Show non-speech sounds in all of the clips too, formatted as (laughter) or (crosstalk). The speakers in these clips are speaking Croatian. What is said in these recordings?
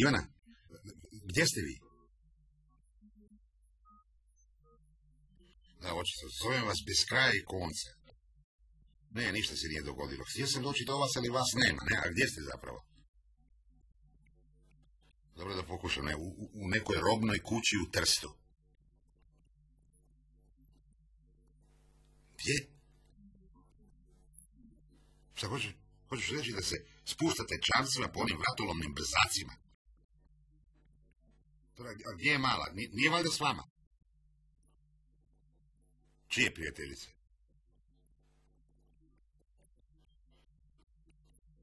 Ivana, gdje ste vi? Da, očito, zovem vas bez kraja i konca. Ne, ništa se nije dogodilo. Htio sam doći do vas, ali vas nema. Ne, a gdje ste zapravo? Dobro da pokušam, ne, u, nekoj robnoj kući u Trstu. Gdje? Šta hoćeš? Hoćeš reći da se spuštate čamcima po onim vratolomnim brzacima? A gdje je mala? Nije, valjda s vama? Čije prijateljice?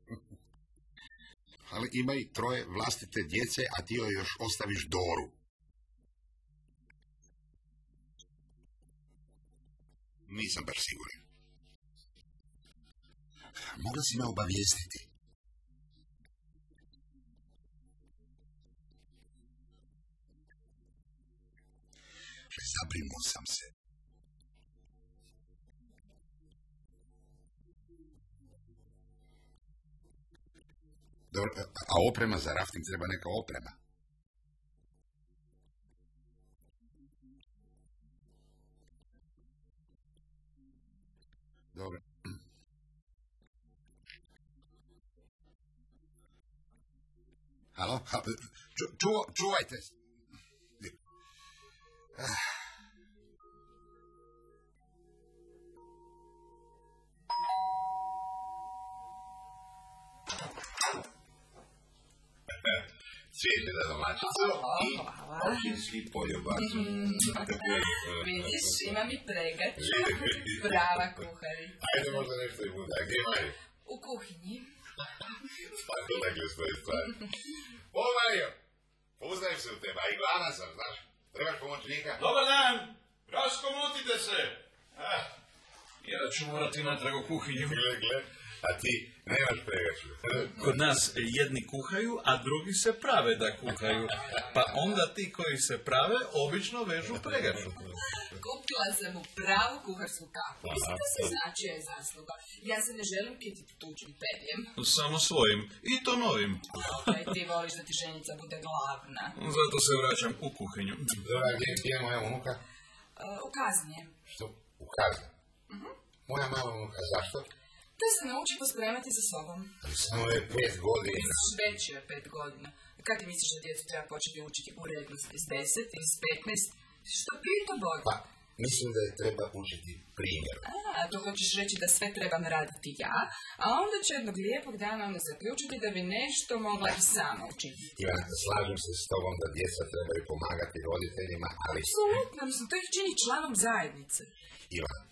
(laughs) Ali ima i troje vlastite djece, a ti joj još ostaviš Doru. Nisam baš siguran. Mogla si me obavijestiti. Zabrinuo sam se. Dobro, a oprema za rafting treba neka oprema. Dobro. Halo? Ču, ču, čuvajte. Ah. Cvijete da domaćicu i općinski poljubac. Vidiš, imam i pregaču. Prava kuharica. Ajde možda nešto i bude. Gdje imaju? U kuhinji. Tako dakle stoje stvari. O Mario, pouznajem se u tebe, a i gladan sam, znaš. Trebaš pomoćnika? Dobar dan! Raskomotite se! Ah, ja ću morati natrag u kuhinju. Gle, gle. A ti nemaš pregaču. Kod nas jedni kuhaju, a drugi se prave da kuhaju. Pa onda ti koji se prave obično vežu pregaču. Kupila sam u pravu kuharsku kafu. Mislim da se znači je zasluga. Ja se ne želim kititi tuđim perjem. Samo svojim. I to novim. Ovaj, ti voliš da ti ženica bude glavna. Zato se vraćam u kuhinju. Dobra, gdje, je moja unuka? Uh, u kazni je. Što? U kazni? Moja mala unuka, zašto? Da se nauči pospremati za sobom. Samo je pet godina. Veći je pet godina. Kad ti misliš da djecu treba početi učiti u reglu iz deset, iz petnaest? Što pita Bog? Pa, mislim da je treba učiti primjer. A, to hoćeš reći da sve trebam raditi ja, a onda će jednog lijepog dana onda zaključiti da bi nešto mogla i sama učiniti. Ivana, slažem se s tobom da djeca trebaju pomagati roditeljima, ali... Apsolutno, mislim, to ih čini članom zajednice. Ivana,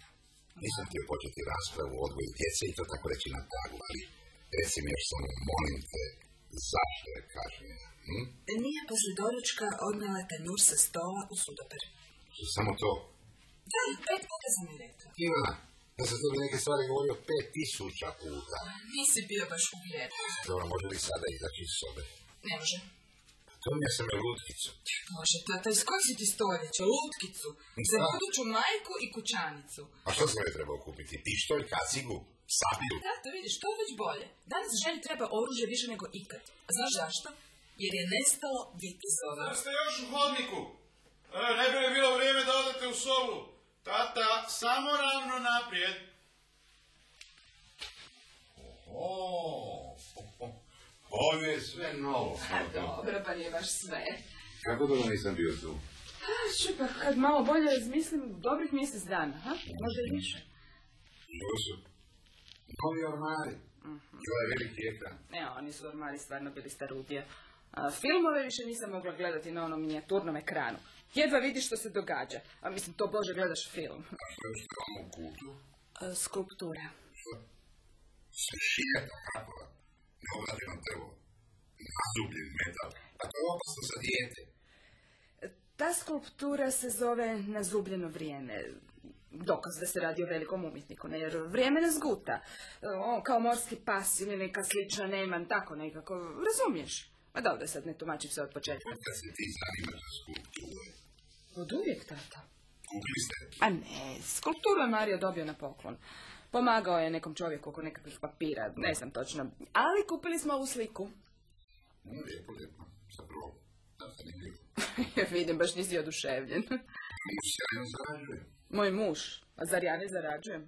nisam htio početi raspravu o odgoju djece i to tako reći na tagu, ali reci mi još samo, molim te, zašto je kažnjena? Hm? Nije poslije doručka odnala tanjur sa stola u sudoper. Samo to. Da, pet puta sam mi rekla. Ivana, ja sam tebi neke stvari govorio pet tisuća puta. Nisi bio baš uvjeren. Dobro, može li sada izaći iz sobe? Ne može. Donio sam je lutkicu. Može, tata, iz kojeg si ti stoljeća? Lutkicu. Za Da. buduću majku i kućanicu. A što sam je trebao kupiti? Pištolj, kacigu, sablju? Tata, vidiš, to je već bolje. Danas ženi treba oružje više nego ikad. A znaš zašto? Jer je nestalo vitezova. Da ste još u hodniku. E, ne bi li bilo vrijeme da odete u sobu. Tata, samo ravno naprijed. O, ovo je sve novo. (laughs) A dobro, pa nije baš sve. Kako dugo nisam bio tu? Šu, pa kad malo bolje razmislim, dobrih mjesec dana, ha? Možda i više. To su novi ormari. I ovaj veliki ekran. Ne, oni su ormari stvarno bili starudije. A, filmove više nisam mogla gledati na onom minijaturnom ekranu. Jedva vidiš što se događa. A mislim, to bože gledaš film. A što je što vam u kutu? A, skulptura. Sve šije kako? Neobradeno drvo. Nazubljen metal. A to je opasno za dijete. Ta skulptura se zove Nazubljeno vrijeme. Dokaz da se radi o velikom umjetniku, ne, jer vrijeme nas guta. On kao morski pas ili neka slična neman, tako nekako, razumiješ? Ma dobro, sad ne tumačim se od početka. Kad se ti zanimaš za skulpture, Od uvijek, tata. kupili ste A ne, skulpturu je Mario dobio na poklon. Pomagao je nekom čovjeku oko nekakvih papira, ne znam točno. Ali kupili smo ovu sliku. Lijepo, lijepo. Zapravo, da zanimljivo. (laughs) Vidim, baš nisi oduševljen. Sjajno zarađuje. Moj muž, a zar ja ne zarađujem?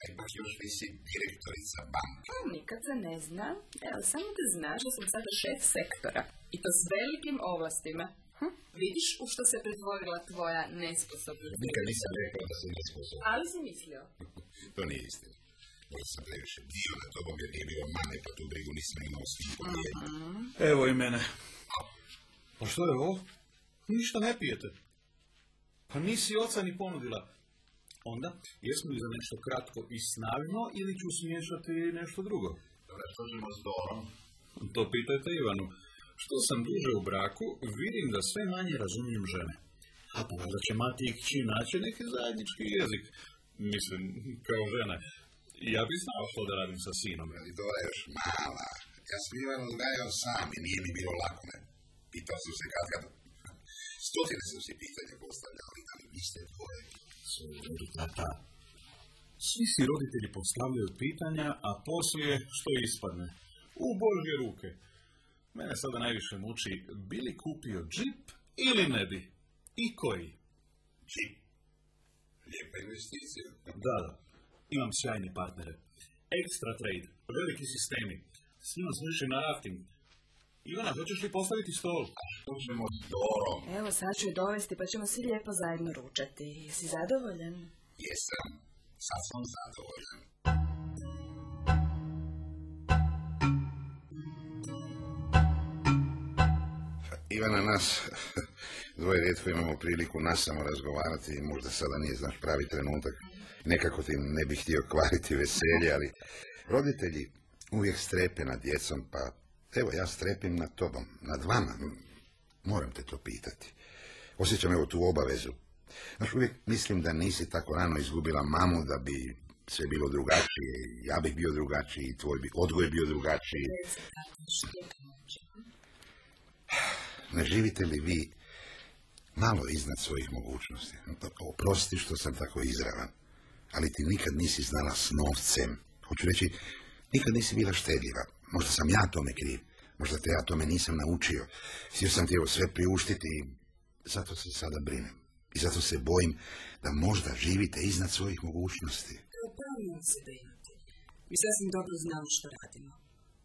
A ipak još nisi direktorica banke. Pa, Nikad se ne zna. Evo, samo da znaš da sam sada šef sektora. I to s velikim ovlastima. Hm? Vidiš u što se pretvorila tvoja nesposobnost? Nikad nisam rekao da sam nesposoban. Ali si mislio. To nije istina. Možda sam previše bio na tobom jer nije bilo mane, pa tu brigu nisam imao svim podijeliti. Evo i mene. Pa što je ovo? Ništa ne pijete. Pa nisi oca ni ponudila. Onda, jesmo li za nešto kratko i snažno ili ću smiješati nešto drugo? Dobro, što ćemo s Dorom? To pitajte Ivanu. Što sam duže u braku, vidim da sve manje razumijem žene. A pa valjda će mati i kći naći neki zajednički jezik. Mislim, kao žena. Ja bi znao što da radim sa sinom. Dora je još mala. Ja sam Ivanu odgajao sam i nije mi bilo lako. Ne? Pitao sam se kad kad... Stotine sam si pitanja postavljali, ali niste dvoje. Tata. Svi si roditelji postavljaju pitanja, a poslije što ispadne? U Božje ruke. Mene sada najviše muči, bi li kupio džip ili ne bi? I koji? Čip. Lijepa investicija. Da, da. Imam sjajne partnere. Extra trade, veliki sistemi. S njima smo išli na rafting. Ivana, hoćeš li postaviti stol? Što ćemo s Dorom? Evo, sad ću je dovesti, pa ćemo svi lijepo zajedno ručati. Jesi zadovoljan? Jesam. Sad sam zadovoljan. Ivana, nas dvoje rijetko imamo priliku nas samo razgovarati i možda sada nije znaš pravi trenutak. Nekako ti ne bih htio kvariti veselje, ali roditelji uvijek strepe nad djecom, pa evo ja strepim nad tobom, nad vama. Moram te to pitati. Osjećam evo tu obavezu. Znaš, uvijek mislim da nisi tako rano izgubila mamu da bi sve bilo drugačije. Ja bih bio drugačiji, i tvoj bi odgoj bio drugačiji. Ne živite li vi malo iznad svojih mogućnosti? Oprosti što sam tako izravan, ali ti nikad nisi znala s novcem. Hoću reći, nikad nisi bila štedljiva. Možda sam ja tome kriv. Možda te ja tome nisam naučio. Htio sam ti evo sve priuštiti i zato se sada brinem. I zato se bojim da možda živite iznad svojih mogućnosti. Upravljamo se brinuti. Mi sasvim dobro znamo što radimo.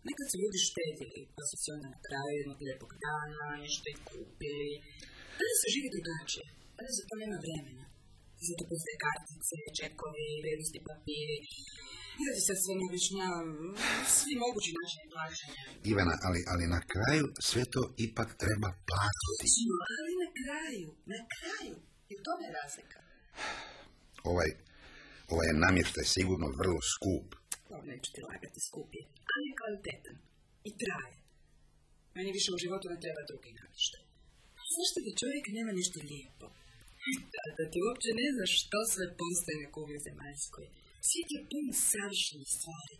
Nekad su ljudi štedili, pa su se onda na kraju jednog lijepog dana nešto i kupili. Danas se živi drugačije, danas za to nema vremena. Zato postoje kartice, čekovi, vrijednosti papiri. I da ti sad sve navišnja, svi mogući načini plaćanja. Ivana, ali, ali na kraju sve to ipak treba platiti. Ali na kraju, na kraju, i tome je razlika. Ovaj, ovaj je namještaj sigurno vrlo skup. To neću ti lagati ali je kvalitetan. I traje. Meni više u životu ne treba drugi namještaj. Zašto da čovjek nema nešto lijepo? Da, da ti uopće ne znaš što sve postoji na kugli zemaljskoj. Svijet je pun savršenih stvari.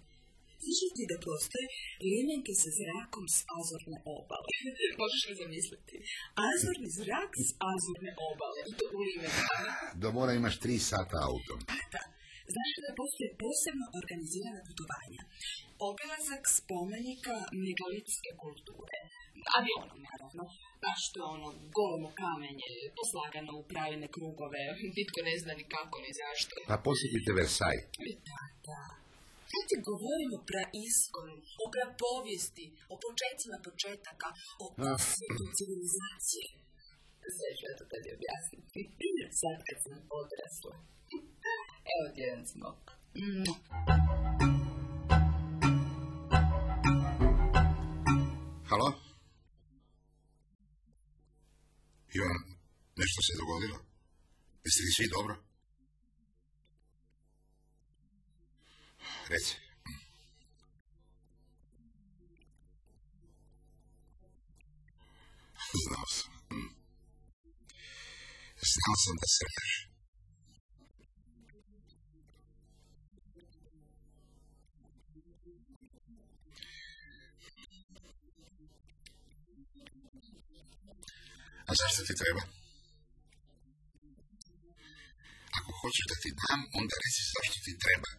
Znaš li ti da postoje limenke sa zrakom s azorne obale? (laughs) Možeš li zamisliti? Azorni zrak s azorne obale. I to u limenkama. Do mora imaš tri sata autom. Da. Znaš da postoje posebno organizirana putovanja? Obilazak spomenika megalitske kulture. Avionom, naravno. Baš to ono, golemo kamenje, poslagano u pravilne krugove. (laughs) Nitko ne zna ni kako, ni zašto. Pa posjetite Versailles. Da, da. Ja ti govorim o praiskom, o prapovijesti, o početcima početaka, o osvijetu civilizacije. Sve ću ja to tebi objasniti. (laughs) Sad kad sam odrasla. (laughs) Evo ti jedan smok. Halo? Ivan, nešto se dogodilo? Jeste li svi dobro? Reci. Znao sam. Znao sam da se zašto ti treba. Ako hoćeš da ti dam, onda reci zašto ti treba.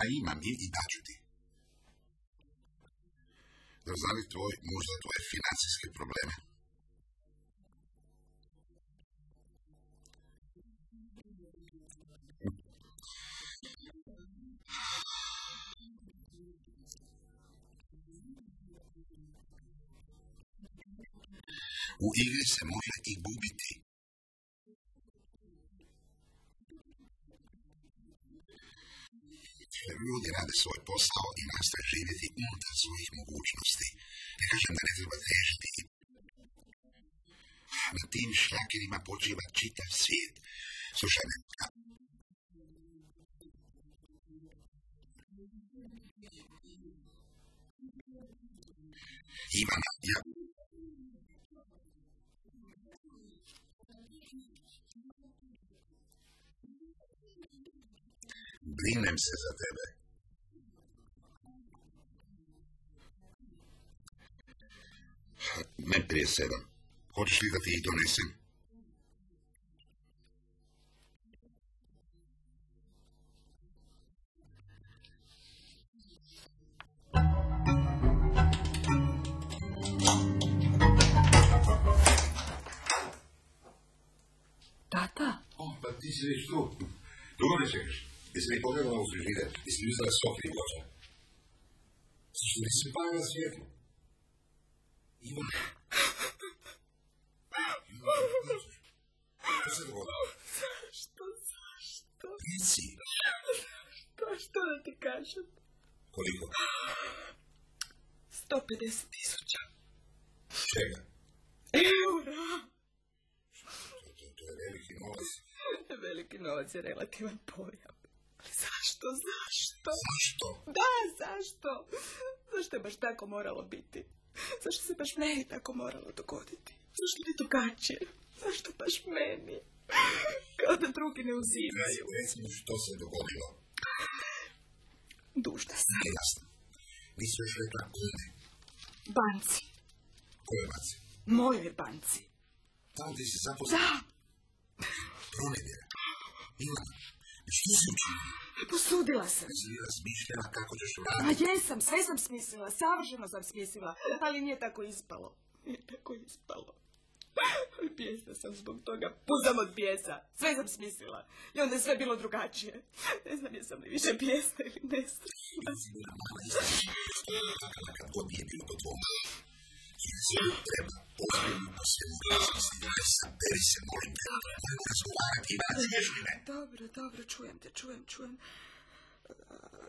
a imam je i daću ti. Da znali tvoj, možda tvoje financijske probleme. U igri se može i gubiti. Ljudi rade svoj posao i nastoje živjeti unutar svojih mogućnosti. Ne kažem da ne treba težiti na tim šljakerima počiva čitav svijet. Slušaj me, Ivana, ja Brinem se za tebe. Ne prije sedam. Hoćeš li da ti ih? Ti si već tu. Dugo ne čekaš. Jesi li pogledala u frižider? Jesi li uzela sofri i ploča? Zašto nisi palila svijetlo? Što se dogodilo? Što? Reci. Što da ti kažem? Koliko? 150 tisuća Čega? eura. Novac je relativan pojam. Ali (laughs) zašto, zašto? Zašto? Da, zašto? Zašto je baš tako moralo biti? Zašto se baš meni tako moralo dogoditi? Zašto ne drugačije? Zašto baš meni? Kao da drugi ne uzimaju. Reci mi što se dogodilo. Dužna sam. Nije jasno. Nisi još rekla kome. Banci. Koje baci? Mojoj banci. Tamo ti si zaposlen. Da, Pronevjera. Što posudila sam. Jesi kako ćeš A raditi? jesam, sve sam smislila, savršeno sam smislila, ali nije tako ispalo. Nije tako ispalo. Ali bijesna sam zbog toga, puzam od bijesa. Sve sam smislila. I onda je sve bilo drugačije. Ne znam jesam li više bijesna ili istina. Kakala kad god Jesi treba ozbiljno po svemu. Ne saberi se, molim te. Moramo razgovarati, čuješ li me? Dobro, dobro, čujem te, čujem, čujem.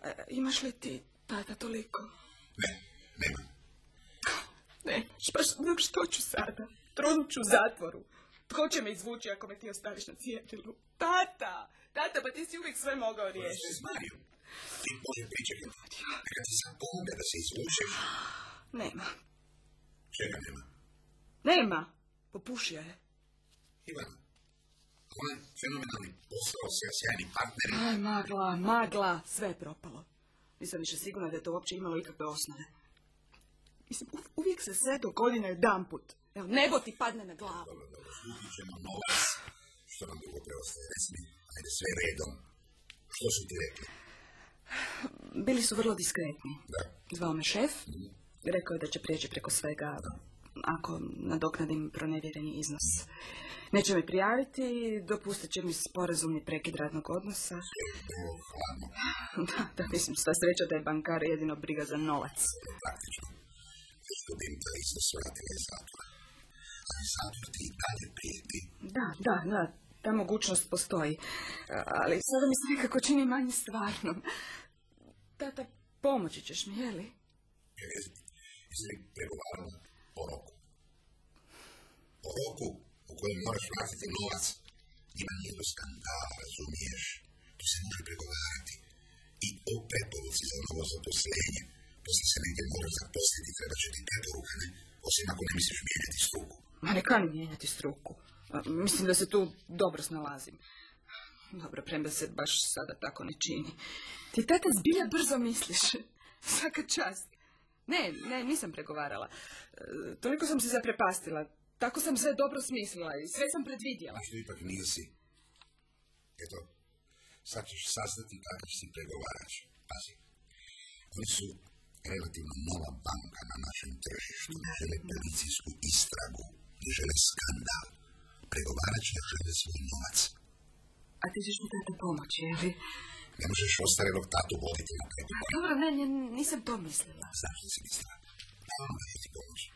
E, imaš li ti, tata, toliko? Ne, nema. Ne, pa š- što ću sada? Tronut ću u zatvoru. Tko će me izvući ako me ti ostaviš na cjedilu? Tata! Tata, pa ti si uvijek sve mogao Što je riješiti. Marijom? Ti može pričekati. Neka ti sam pomogne da se izvučeš. Nema. Čega nema? Nema! Popušio je. Ivana, onaj fenomenalni posao, sve sjajni partneri. Aj, magla, magla, sve je propalo. Nisam više sigurna da je to uopće imalo ikakve osnove. Mislim, uvijek se sve dogodi na jedan put. Evo, nebo ti padne na glavu. Dobro, dobro, skupit ćemo novac. Što nam drugo preostaje? Reci mi, ajde sve redom. Što su ti rekli? Bili su vrlo diskretni. Da. Zvao me šef, rekao je da će prijeći preko svega ako nadoknadim pronevjereni iznos. Neće me prijaviti, dopustit će mi sporazumni prekid radnog odnosa. (laughs) Da, da, mislim, sva sreća da je bankar jedino briga za novac. Da, da, da, ta mogućnost postoji. Ali sada mi se nekako čini manje stvarnom. Tata, pomoći ćeš mi, je li? Li pregovarala o roku? O roku u kojem moraš vratiti novac. Ima nije do skandala, razumiješ? Tu se može pregovarati. I o preporuci za novo zaposlenje. Poslije se negdje moraš zaposliti, treba će ti preporuka, ne? Osim ako ne misliš mijenjati struku. Ma ne kanim mijenjati struku. Mislim da se tu dobro snalazim. Dobro, premda se baš sada tako ne čini. Ti tata zbilja brzo misliš. (laughs) Svaka čast. Ne, ne, nisam pregovarala. E, toliko sam se zaprepastila. Tako sam sve dobro smislila i sve sam predvidjela. A što ipak nisi. Eto, sad ćeš saznati kakav si pregovarač. Pazi, oni su relativno nova banka na našem tržištu, ne žele policijsku istragu, ne žele skandal. Pregovarat će žele svoj novac. A ti ćeš mi tata pomoći, ili? Ne možeš ostarenog tatu voditi na pregovor. Dobro, ne, ne, nisam to mislila. Zašto si mislila? Onda ću ti pomoći.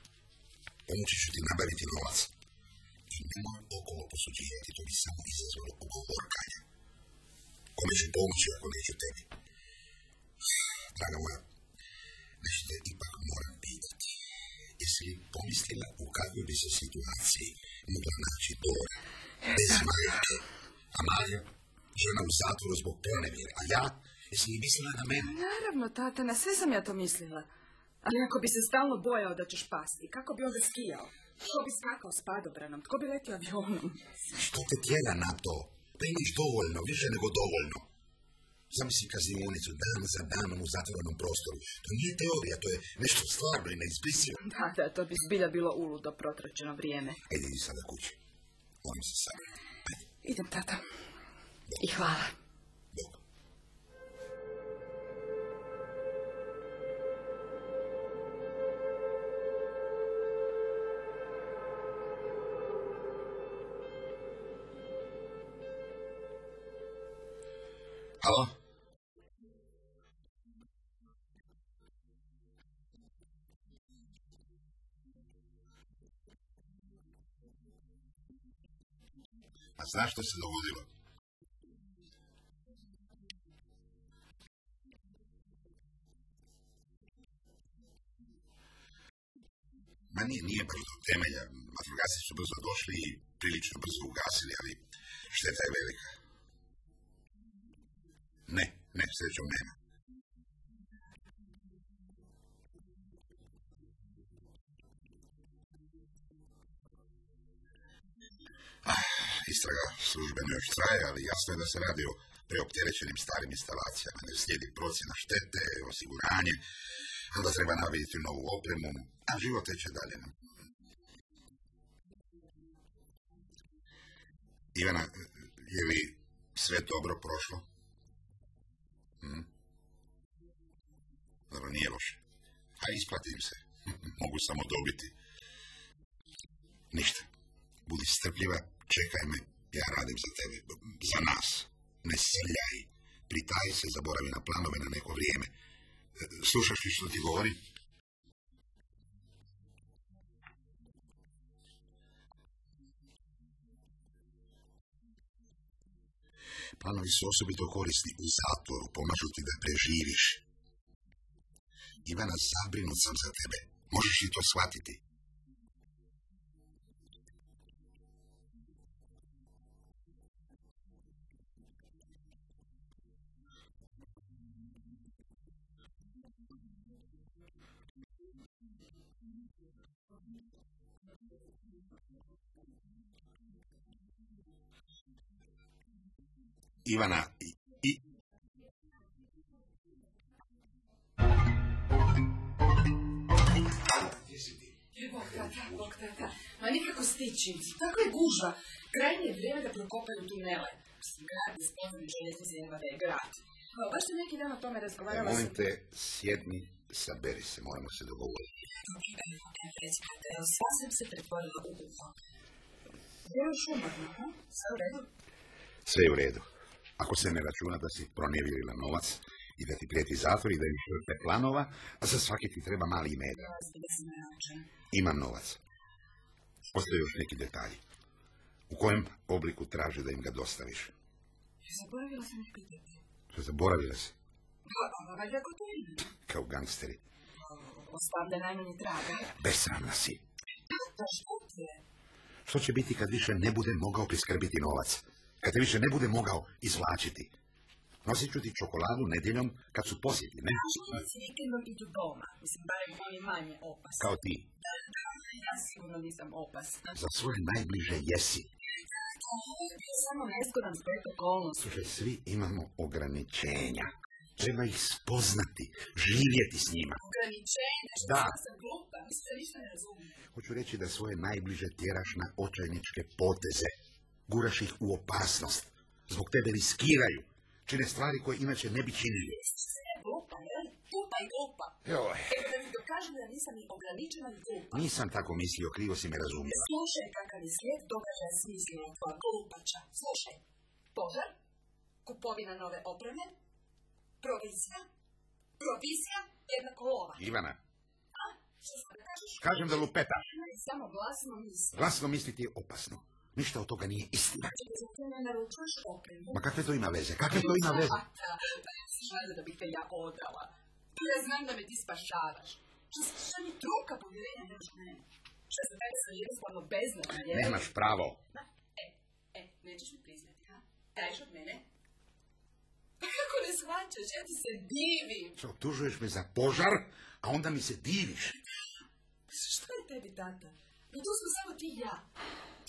Pomoći ću ti nabaviti novac. I nemoj okolo posuđivati, to bi samo izazvalo ugovorkanje. Kome ću pomoći ako neću tebi? Draga moja, nešto te ipak moram pitati. Jesi li pomislila u kakvoj bi se situaciji mogla naći Dora bez majke? A Maja, žena u zatvoru zbog pronevjere, a ja, jesi li mislila na mene? Naravno, tata, na sve sam ja to mislila. Ali ako bi se stalno bojao da ćeš pasti, kako bi onda skijao? Tko bi skakao s padobranom? Tko bi letio avionom? Što te tjera na to? Pa imaš dovoljno, više nego dovoljno. Zamisli kaznionicu dan za danom u zatvorenom prostoru. To nije teorija, to je nešto stvarno i neizbrisivo. Da, da, to bi zbilja bilo uludo protračeno vrijeme. Ajde, idi sada kući. Molim se. Ajde, Idem, tata. I hvala. Halo? A znaš što se dogodilo? Nije, nije baš do temelja. Vatrogasci su brzo došli i prilično brzo ugasili, ali šteta je velika. Ne, ne, srećom nema. Ah, Istraga službeno još traje, ali jasno je da se radi o preopterećenim starim instalacijama. Ne slijedi procjena štete, osiguranje, onda treba nabaviti novu opremu, a život teče dalje. Ivana, je li sve dobro prošlo? Hm? Dobro, nije loše. A isplatim se. (laughs) Mogu samo dobiti. Ništa. Budi strpljiva, čekaj me, ja radim za tebe, za nas. Ne srljaj, pritaji se, zaboravi na planove na neko vrijeme. Slušaš li što ti govorim? Planovi su osobito korisni u zatvoru, pomažu ti da preživiš. Ivana, zabrinut sam za tebe. Možeš li to shvatiti? Ivana, i, Bog tata, bog tata. Ma nikako stići. Tako je gužva. Krajnje je vrijeme da prokopaju tunele. Mislim, grad iz podzemne željeznice nema da je grad. Baš sam neki dan o tome razgovarala molim te, sjedni, saberi se, moramo se dogovoriti. Sam se pretvorila u uho. Gdje je ha? Sve u redu? Sve je u redu. Ako se ne računa da si pronevjerila novac i da ti prijeti zatvor i da imaš te planova, a za svaki ti treba mali meda. Imam novac. Postoje još neki detalji. U kojem obliku traže da im ga dostaviš? Zaboravila sam ih pitati. Zaboravila si? Pa, a valjda? Kao gangsteri. Ostavlja najmanje traga. Besramna si. Da? Što će biti kad više ne bude mogao priskrbiti novac? Kad te više ne bude mogao izvlačiti? Nosit ću ti čokoladu nedjeljom kad su posjeti, ne? S vikendom idu doma. Mislim, barem oni manje opasni. Kao ti. Da, da, ja sigurno nisam opasna. Za svoje najbliže jesi. Ovo je bio samo nezgodan splet okolnosti. Slušaj, svi imamo ograničenja. Treba ih spoznati, živjeti s njima. Ograničenja, Da. ja sam glupa, mislim da ništa ne razumijem. Hoću reći da svoje najbliže tjeraš na očajničke poteze guraš ih u opasnost. Zbog tebe riskiraju, čine stvari koje inače ne bi činili. Glupa, jel? Tupa i glupa. Joj. E, da mi dokažu da nisam ni ograničena ni glupa. Nisam tako mislio, krivo si me razumio. Slušaj kakav je slijed događaja smislila tvoja glupača. Slušaj, požar, kupovina nove opreme, provizija, provizija jednako lova. Ivana, A, što sam da kažeš? Kažem da lupeta. Samo glasno misliti. Glasno misliti je opasno. Ništa od toga nije istina. Opremu. Ma kakve to ima veze? Kakve to ima veze? Znate da bih te ja odrala. Ja znam da me ti spašavaš. Što mi truka povjerenja nemaš mene? Što se tebe sam jednostavno beznadna, je? Nemaš pravo. E, e, nećeš mi priznati, ha? Daješ od mene? Pa kako ne shvaćaš? Ja ti se divim. Što, optužuješ me za požar, a onda mi se diviš. Što je tebi, tata? Pa tu smo samo ti i ja.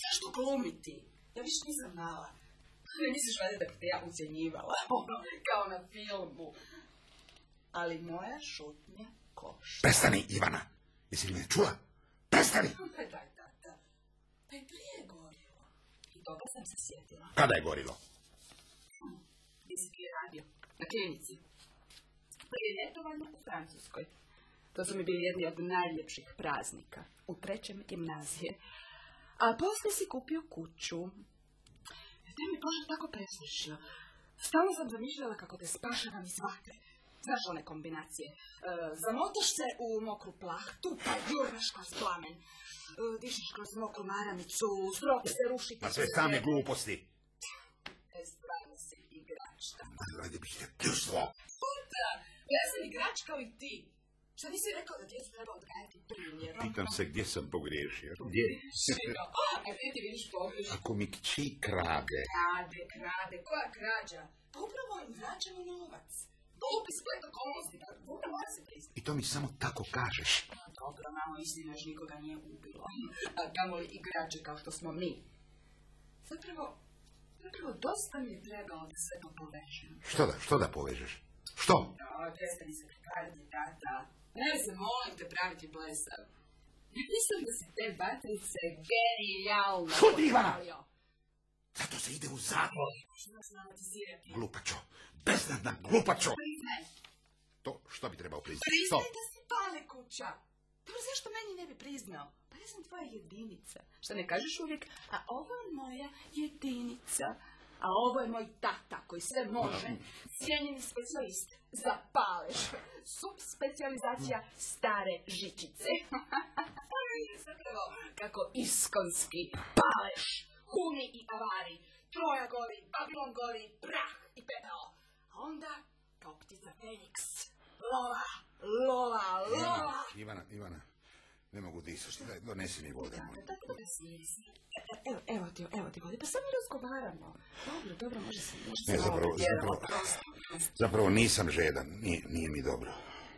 Zašto glumiti? Ja više nisam mala. Ne misliš valjda da bih te ja ucjenjivala, (laughs) ono, kao na filmu. Ali moja šutnja košta. Prestani, Ivana. Jesi li me čula? Prestani! Pa (laughs) daj, tata. Pa i prije je gorilo. I toga sam se sjetila. Kada je gorilo? Visoki je radio. Na klinici. Prije ljetovanja u Francuskoj. To su mi bili jedni od najljepših praznika. U trećem gimnazije. A poslije si kupio kuću. Te mi Bože tako preslišio. Stalno sam zamišljala kako te spašavam iz vatre. Znaš one kombinacije. E, zamotaš se u mokru plahtu, pa juraš kroz plamen. E, dišeš kroz mokru maramicu, strop se ruši. Ma sve same gluposti. E, stvarno si igračka. Radi bih te pljuslo. Puta, ja sam igrač kao i ti. Šta nisi rekao da djecu treba odgajati primjerom? Pitam se gdje sam pogriješio. Gdje? A gdje ti vidiš pogrešku? Ako mi kći krade, Krade, krade, koja krađa? Pa upravo im vraćamo novac. Glupi splet okolnosti, da Bura mora se priznati. i to mi samo tako kažeš. Dobro, malo istina još nikoga nije ubilo. A kamoli igrače kao što smo mi. Zapravo, zapravo dosta mi je trebalo da sve to povežem. Što da, što da povežeš? Što? Prestani se prekarati, tata. Ne se molim te praviti blesav. Ja mislim da si te batrice Ivana! postavio. Zato se ide u zatvor. Glupačo. Beznadna glupačo. Priznaj, To što bi trebao priznati? priznaj da si pale kuća. Dobro, zašto meni ne bi priznao? Pa ja sam tvoja jedinica. Što ne kažeš uvijek, a ovo je moja jedinica. A ovo je moj tata koji sve može. Cijenjeni specijalist za palež. Subspecializacija stare žičice. (laughs) Zapravo, kako iskonski palež. Huni i avari. Troja gori, Babilon gori, prah i pepeo. A onda, kao ptica Feniks. Lova, lova, lova. Ivana, Ivana, ne mogu disati. Daj, donesi mi vode. molim. Tako da snijesi. Evo, evo ti, evo ti vodi. Pa sad mi razgovaramo. Dobro, dobro, može se, može se Ne, zapravo, zapravo, zapravo nisam žedan. Nije, nije mi dobro.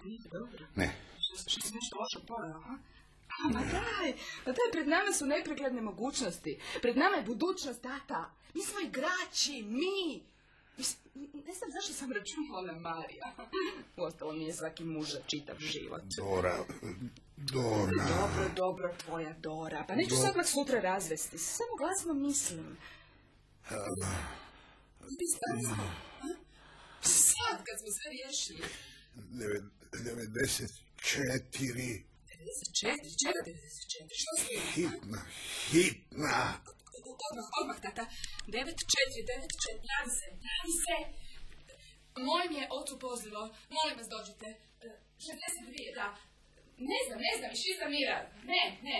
Nije dobro. Ne, Što, što si nešto loše pojao, ha? A, ma daj, ma daj, pred nama su nepregledne mogućnosti. Pred nama je budućnost, tata. Mi smo igrači, mi. Ne znam zašto sam računala na Marija. (laughs) Uostalom nije svaki muž za čitav život. Dora, Dora. Dobro, dobro, tvoja Dora. Pa neću se odmah sutra razvesti. Samo glasno mislim. Ti sad, ha? Sad, kad smo sve riješili. Deve- 94. 94, čega 94? Što ste? Hitna, hitna. Odmah, odmah, tata. 9, 4, 9, 4, javi se, javi se. Moj mi je ocu pozivo, molim vas dođite. E, 62, da. Ne znam, ne znam, iz čista mira. Ne, ne,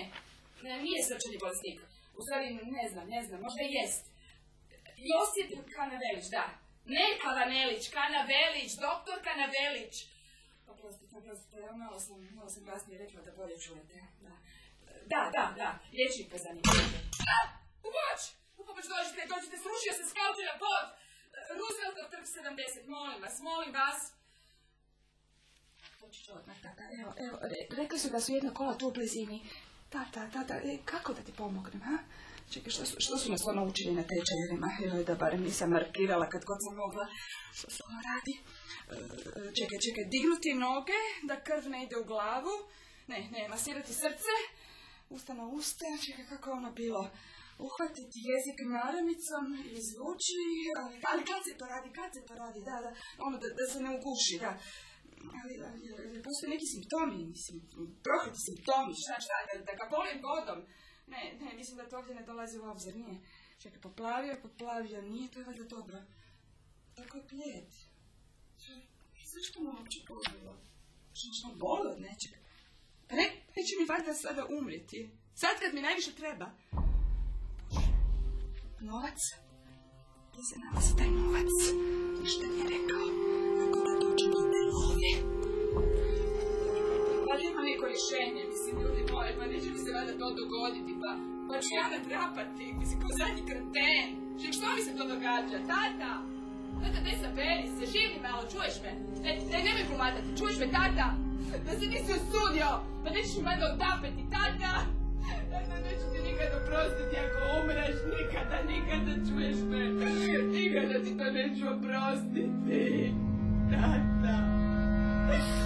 ne, nije srčani bolesnik. U stvari, ne znam, ne znam, možda jest. Josip Kanavelić, da. Ne Kavanelić, Kanavelić, doktor Kanavelić. Oprostite, oprostite, malo sam, malo sam kasnije rekla da bolje čujete. Da, da, da, da, liječnik me zanima. A, pomoć dođite, dođite, srušio se skauti na pod! Rooseveltov trg 70, molim vas, molim vas. Evo, evo, re- rekli su da su jedna kola tu u blizini. Tata, tata, e, kako da ti pomognem, ha? Čekaj, što su, nas to naučili na tečajevima? Joj, da barem nisam markirala kad god sam mogla. Što se ono radi? E, čekaj, čekaj, dignuti noge, da krv ne ide u glavu. Ne, ne, masirati srce. Usta na usta, čekaj, kako je ono bilo? Uhvatiti jezik naramicom, izvući, ali, ali kad se to radi, kad se to radi, da, da, ono da, da se ne uguši, da. Ali, ali postoje neki simptomi, mislim, prokleti simptomi, šta, šta, da, da ga bolim vodom. Ne, ne, mislim da to ovdje ne dolazi u obzir, nije. Čekaj, poplavio, poplavio, nije to je valjda dobro. Tako je plijed. Zašto mu uopće? Što što boli od nečeg? Pa ne, neće mi valjda sada umriti. Sad kad mi najviše treba. Novac? Gdje se nalazi taj novac? Ništa nije rekao. Kako da dođe do te love? Pa nema neko rješenje, mislim, ljudi moji, pa neće mi se valjda to dogoditi, pa, pa ću ja natrapati, mislim, kao zadnji kreten. Što mi se to događa? Tata! Tata, se, živi malo, čuješ me? Ne, ne, nemoj čuješ me, tata? Da se nisi pa nećeš mi otapeti, tata! Oprostiti ako umreš, nikada, nikada, čuješ me? Nikada ti to neću oprostiti. Tata!